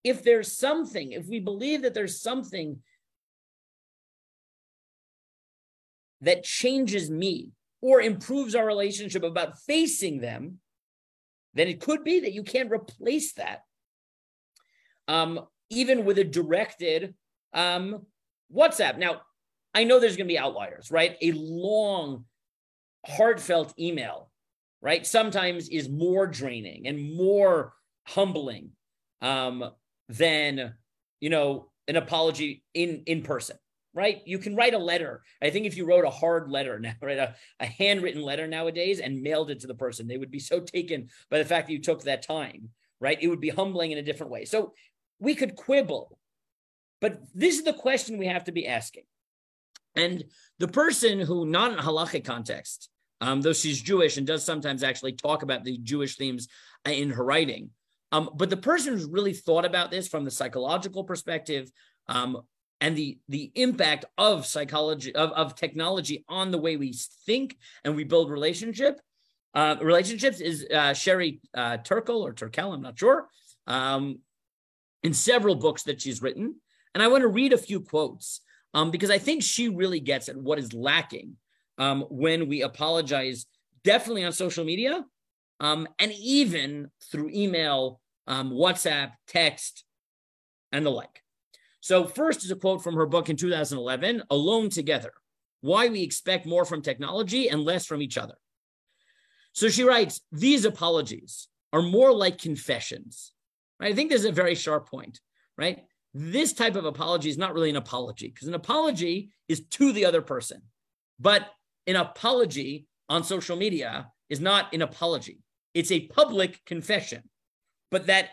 if there's something, if we believe that there's something that changes me or improves our relationship about facing them, then it could be that you can't replace that. Um, even with a directed um, WhatsApp. Now, I know there's going to be outliers, right? A long, heartfelt email, right? Sometimes is more draining and more humbling um, than, you know, an apology in in person, right? You can write a letter. I think if you wrote a hard letter now, right, a, a handwritten letter nowadays and mailed it to the person, they would be so taken by the fact that you took that time, right? It would be humbling in a different way. So we could quibble, but this is the question we have to be asking and the person who, not in halachic context, um, though she's Jewish and does sometimes actually talk about the Jewish themes uh, in her writing, um, but the person who's really thought about this from the psychological perspective um, and the the impact of psychology of, of technology on the way we think and we build relationship uh, relationships is uh, Sherry uh, Turkle or Turkel, I'm not sure, um, in several books that she's written. And I want to read a few quotes um, because I think she really gets at what is lacking um, when we apologize, definitely on social media, um, and even through email, um, WhatsApp, text, and the like. So, first is a quote from her book in 2011 Alone Together Why We Expect More from Technology and Less from Each Other. So, she writes, These apologies are more like confessions. Right? I think this is a very sharp point, right? This type of apology is not really an apology because an apology is to the other person. But an apology on social media is not an apology, it's a public confession. But that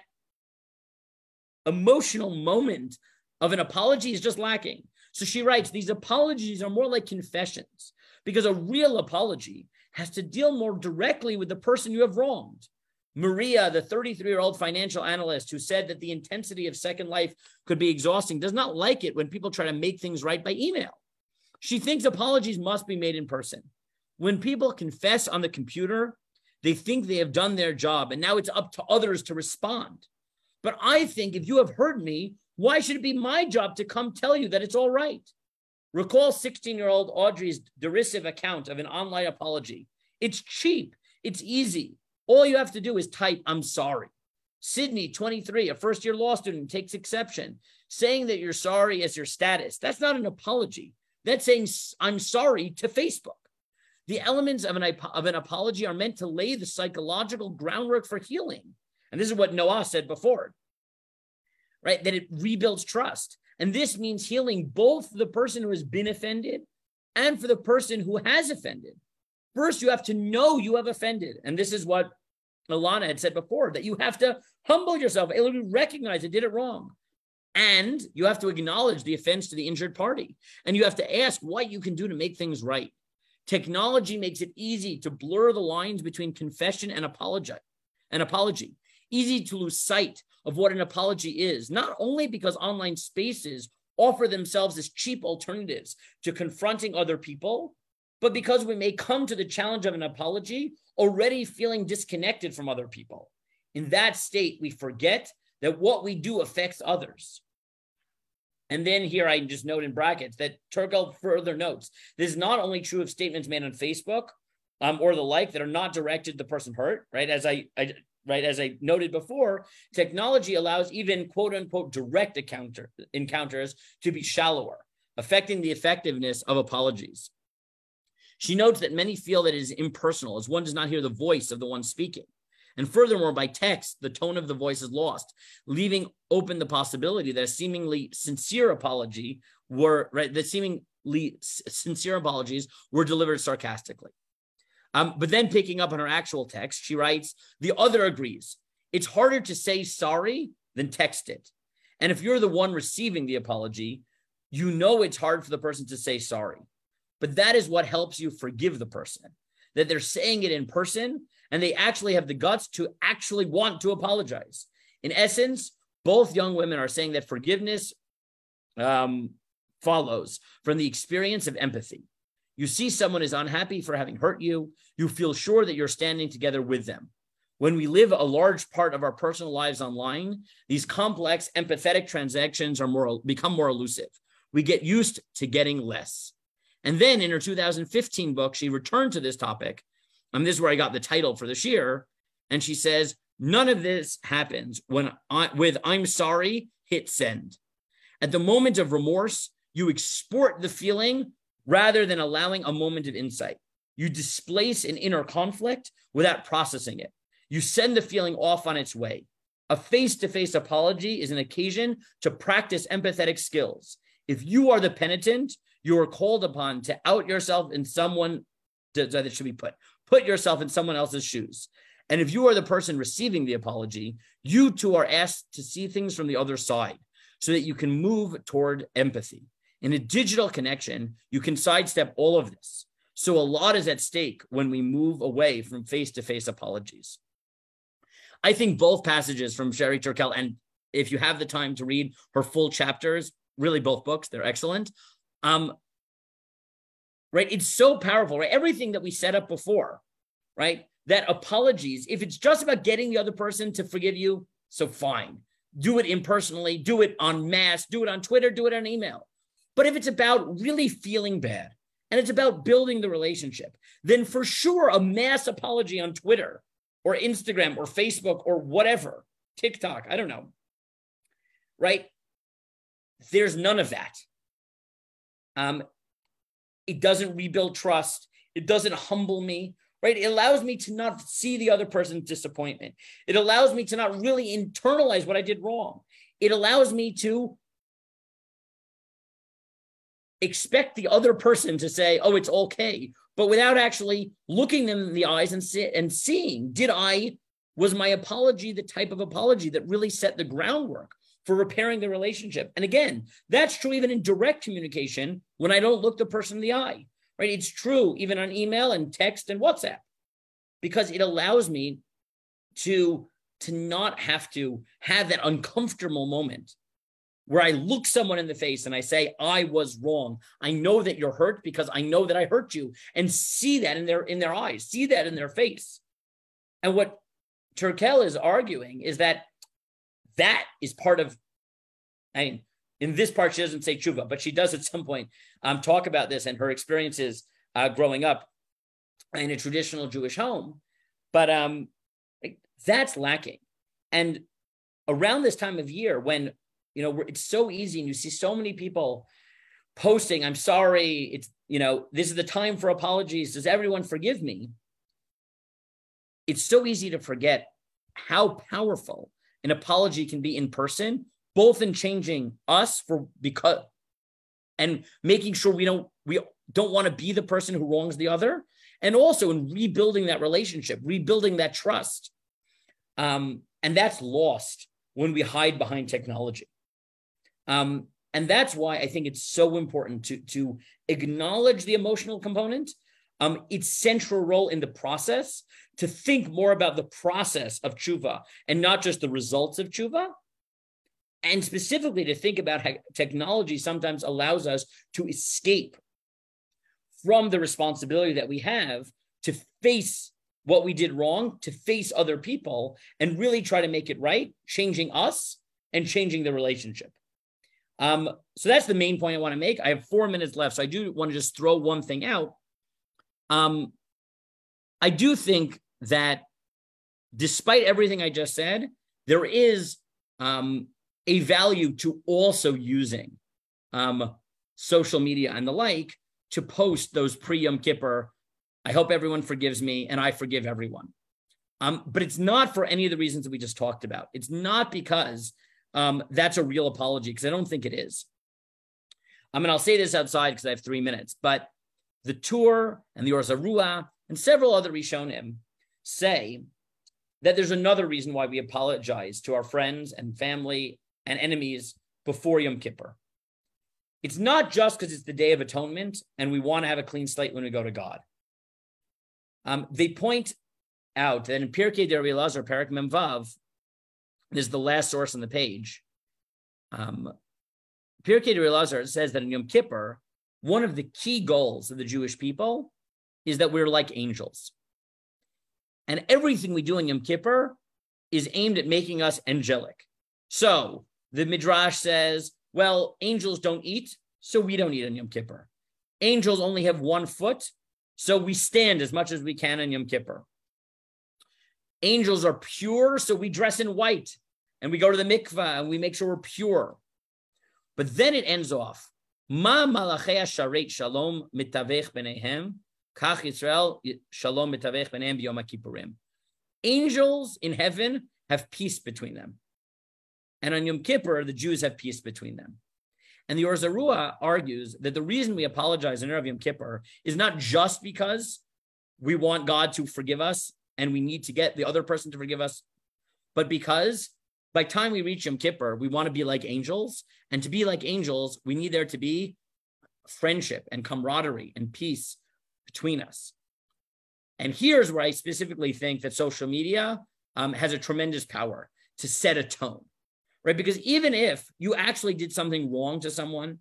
emotional moment of an apology is just lacking. So she writes, these apologies are more like confessions because a real apology has to deal more directly with the person you have wronged. Maria, the 33 year old financial analyst who said that the intensity of Second Life could be exhausting, does not like it when people try to make things right by email. She thinks apologies must be made in person. When people confess on the computer, they think they have done their job and now it's up to others to respond. But I think if you have heard me, why should it be my job to come tell you that it's all right? Recall 16 year old Audrey's derisive account of an online apology. It's cheap, it's easy. All you have to do is type, I'm sorry. Sydney, 23, a first year law student, takes exception. Saying that you're sorry as your status, that's not an apology. That's saying, I'm sorry to Facebook. The elements of an, of an apology are meant to lay the psychological groundwork for healing. And this is what Noah said before, right? That it rebuilds trust. And this means healing both the person who has been offended and for the person who has offended. First, you have to know you have offended. And this is what Ilana had said before that you have to humble yourself, recognize I did it wrong. And you have to acknowledge the offense to the injured party. And you have to ask what you can do to make things right. Technology makes it easy to blur the lines between confession and apology. An apology. Easy to lose sight of what an apology is, not only because online spaces offer themselves as cheap alternatives to confronting other people, but because we may come to the challenge of an apology already feeling disconnected from other people. In that state, we forget that what we do affects others. And then here I just note in brackets that Turkel further notes this is not only true of statements made on Facebook um, or the like that are not directed to the person hurt, right? As I, I right as I noted before, technology allows even quote unquote direct encounter, encounters to be shallower, affecting the effectiveness of apologies. She notes that many feel that it is impersonal as one does not hear the voice of the one speaking. And furthermore, by text, the tone of the voice is lost, leaving open the possibility that a seemingly sincere apology were right, that seemingly sincere apologies were delivered sarcastically. Um, but then picking up on her actual text, she writes, the other agrees. It's harder to say sorry than text it. And if you're the one receiving the apology, you know it's hard for the person to say sorry. But that is what helps you forgive the person, that they're saying it in person and they actually have the guts to actually want to apologize. In essence, both young women are saying that forgiveness um, follows from the experience of empathy. You see someone is unhappy for having hurt you, you feel sure that you're standing together with them. When we live a large part of our personal lives online, these complex empathetic transactions are more become more elusive. We get used to getting less. And then in her 2015 book, she returned to this topic. And this is where I got the title for this year. And she says, none of this happens when I, with I'm sorry, hit send. At the moment of remorse, you export the feeling rather than allowing a moment of insight. You displace an inner conflict without processing it. You send the feeling off on its way. A face to face apology is an occasion to practice empathetic skills. If you are the penitent, you are called upon to out yourself in someone that should be put. Put yourself in someone else's shoes. And if you are the person receiving the apology, you too are asked to see things from the other side so that you can move toward empathy. In a digital connection, you can sidestep all of this. So a lot is at stake when we move away from face to face apologies. I think both passages from Sherry Turkell, and if you have the time to read her full chapters, really both books, they're excellent. Um, right? It's so powerful, right? Everything that we set up before, right? That apologies, if it's just about getting the other person to forgive you, so fine. Do it impersonally, do it on mass, do it on Twitter, do it on email. But if it's about really feeling bad and it's about building the relationship, then for sure a mass apology on Twitter or Instagram or Facebook or whatever, TikTok, I don't know, right? There's none of that. Um, it doesn't rebuild trust. It doesn't humble me, right? It allows me to not see the other person's disappointment. It allows me to not really internalize what I did wrong. It allows me to expect the other person to say, "Oh, it's okay," but without actually looking them in the eyes and see, and seeing, did I was my apology the type of apology that really set the groundwork, for repairing the relationship. And again, that's true even in direct communication when I don't look the person in the eye, right? It's true even on email and text and WhatsApp because it allows me to to not have to have that uncomfortable moment where I look someone in the face and I say, I was wrong. I know that you're hurt because I know that I hurt you and see that in their in their eyes, see that in their face. And what Turkel is arguing is that that is part of, I mean, in this part, she doesn't say tshuva, but she does at some point um, talk about this and her experiences uh, growing up in a traditional Jewish home. But um, that's lacking. And around this time of year, when you know it's so easy, and you see so many people posting, "I'm sorry," it's you know this is the time for apologies. Does everyone forgive me? It's so easy to forget how powerful an apology can be in person, both in changing us for because and making sure we don't we don't want to be the person who wrongs the other, and also in rebuilding that relationship, rebuilding that trust. Um, and that's lost when we hide behind technology. Um, and that's why I think it's so important to, to acknowledge the emotional component, um, its central role in the process, to think more about the process of tshuva and not just the results of tshuva. And specifically to think about how technology sometimes allows us to escape from the responsibility that we have to face what we did wrong, to face other people and really try to make it right, changing us and changing the relationship. Um, so that's the main point I want to make. I have four minutes left, so I do want to just throw one thing out. Um, I do think that despite everything I just said, there is um, a value to also using um, social media and the like to post those pre Yom Kippur. I hope everyone forgives me and I forgive everyone. Um, but it's not for any of the reasons that we just talked about. It's not because um, that's a real apology, because I don't think it is. I mean, I'll say this outside because I have three minutes, but the Tur and the Or Zarua and several other Rishonim say that there's another reason why we apologize to our friends and family and enemies before Yom Kippur. It's not just because it's the Day of Atonement and we want to have a clean slate when we go to God. Um, they point out that in Pirkei de Elazar, Perak Memvav, this is the last source on the page. Um, Pirkei de Elazar says that in Yom Kippur, one of the key goals of the Jewish people is that we're like angels. And everything we do in Yom Kippur is aimed at making us angelic. So the Midrash says, well, angels don't eat, so we don't eat on Yom Kippur. Angels only have one foot, so we stand as much as we can on Yom Kippur. Angels are pure, so we dress in white and we go to the mikvah and we make sure we're pure. But then it ends off. Ma malachei sharet shalom mitavech benehem Kach Yisrael Shalom Mitavech Benem Yom Kippurim. Angels in heaven have peace between them. And on Yom Kippur, the Jews have peace between them. And the Or Zarua argues that the reason we apologize in Erev Yom Kippur is not just because we want God to forgive us and we need to get the other person to forgive us, but because by time we reach Yom Kippur, we want to be like angels. And to be like angels, we need there to be friendship and camaraderie and peace between us. And here's where I specifically think that social media um, has a tremendous power to set a tone, right? Because even if you actually did something wrong to someone,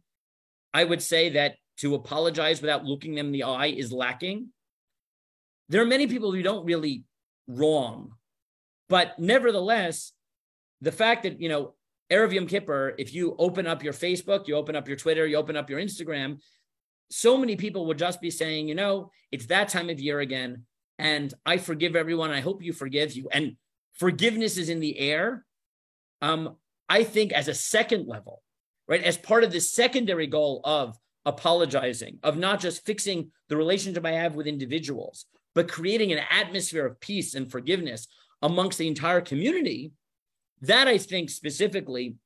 I would say that to apologize without looking them in the eye is lacking. There are many people who don't really wrong, but nevertheless, the fact that, you know, Erev Yom Kippur, if you open up your Facebook, you open up your Twitter, you open up your Instagram, so many people would just be saying, you know, it's that time of year again. And I forgive everyone. I hope you forgive you. And forgiveness is in the air. Um, I think as a second level, right, as part of the secondary goal of apologizing, of not just fixing the relationship I have with individuals, but creating an atmosphere of peace and forgiveness amongst the entire community. That I think specifically,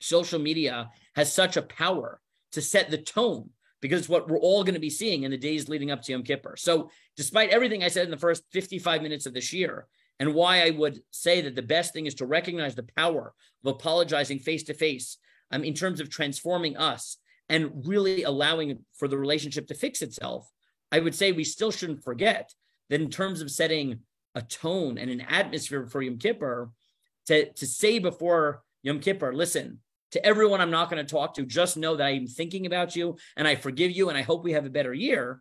social media has such a power to set the tone because what we're all going to be seeing in the days leading up to Yom Kippur. So, despite everything I said in the first 55 minutes of this year, and why I would say that the best thing is to recognize the power of apologizing face to face in terms of transforming us and really allowing for the relationship to fix itself. I would say we still shouldn't forget that in terms of setting a tone and an atmosphere for Yom Kippur, to, to say before Yom Kippur, listen, to everyone I'm not going to talk to, just know that I'm thinking about you and I forgive you and I hope we have a better year.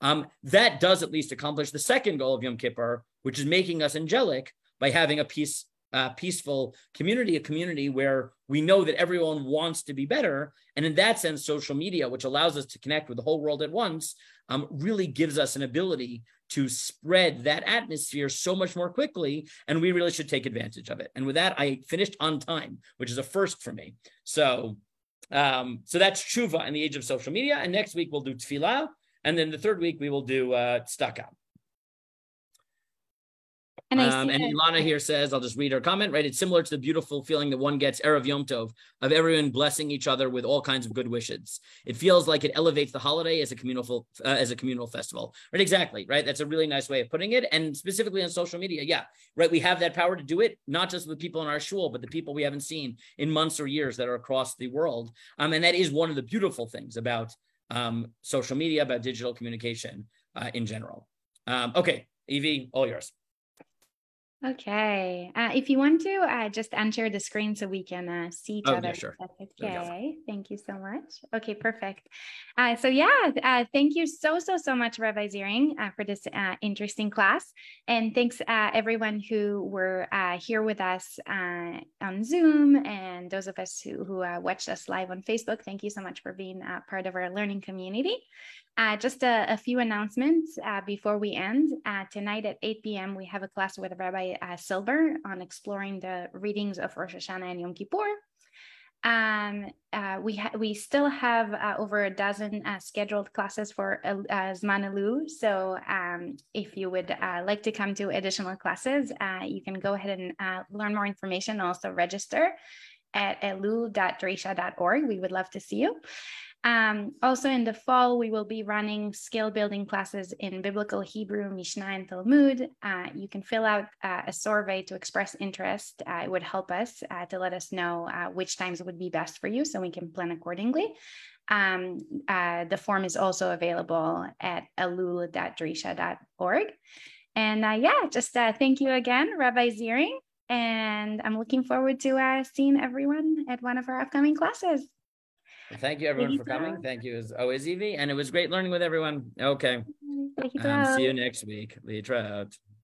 Um, that does at least accomplish the second goal of Yom Kippur, which is making us angelic by having a peace, uh, peaceful community, a community where we know that everyone wants to be better. And in that sense, social media, which allows us to connect with the whole world at once, um, really gives us an ability to spread that atmosphere so much more quickly. And we really should take advantage of it. And with that, I finished on time, which is a first for me. So, um, so that's teshuva in the age of social media. And next week we'll do tefillah. And then the third week we will do uh, tzedakah. And, um, and Ilana here says, I'll just read her comment, right? It's similar to the beautiful feeling that one gets Erev Yom Tov of everyone blessing each other with all kinds of good wishes. It feels like it elevates the holiday as a communal uh, as a communal festival, right? Exactly, right? That's a really nice way of putting it. And specifically on social media, yeah, right? We have that power to do it, not just with people in our shul, but the people we haven't seen in months or years that are across the world. Um, and that is one of the beautiful things about um, social media, about digital communication uh, in general. Um, okay, Evie, all yours. Okay. Uh, if you want to, uh, just enter the screen so we can uh, see each oh, other. Yeah, sure. okay. Thank you so much. Okay, perfect. Uh, so yeah, uh, thank you so, so, so much, Rabbi Ziring, uh, for this interesting class. And thanks everyone who were here with us on Zoom and those of us who, who watched us live on Facebook. Thank you so much for being part of our learning community. Uh, just a, a, few announcements uh, before we end. Uh, tonight at 8 p.m., we have a class with Rabbi uh, Silver on exploring the readings of Rosh Hashanah and Yom Kippur. Um, uh, we we still have uh, over a dozen scheduled classes for uh, Zman Elul. So um, if you would like to come to additional classes, you can go ahead and learn more information. And also register at elul.drisha.org. We would love to see you. Um, also in the fall, we will be running skill building classes in Biblical Hebrew, Mishnah, and Talmud. Uh, you can fill out uh, a survey to express interest. Uh, it would help us uh, to let us know uh, which times would be best for you so we can plan accordingly. Um, uh, the form is also available at elul.drisha.org. And yeah, just thank you again, Rabbi Ziring. And I'm looking forward to seeing everyone at one of our upcoming classes. Thank you everyone Thank for coming. Thank you as always, Evie. And it was great learning with everyone. Okay. Thank you. Um, see you next week. Lehitraot.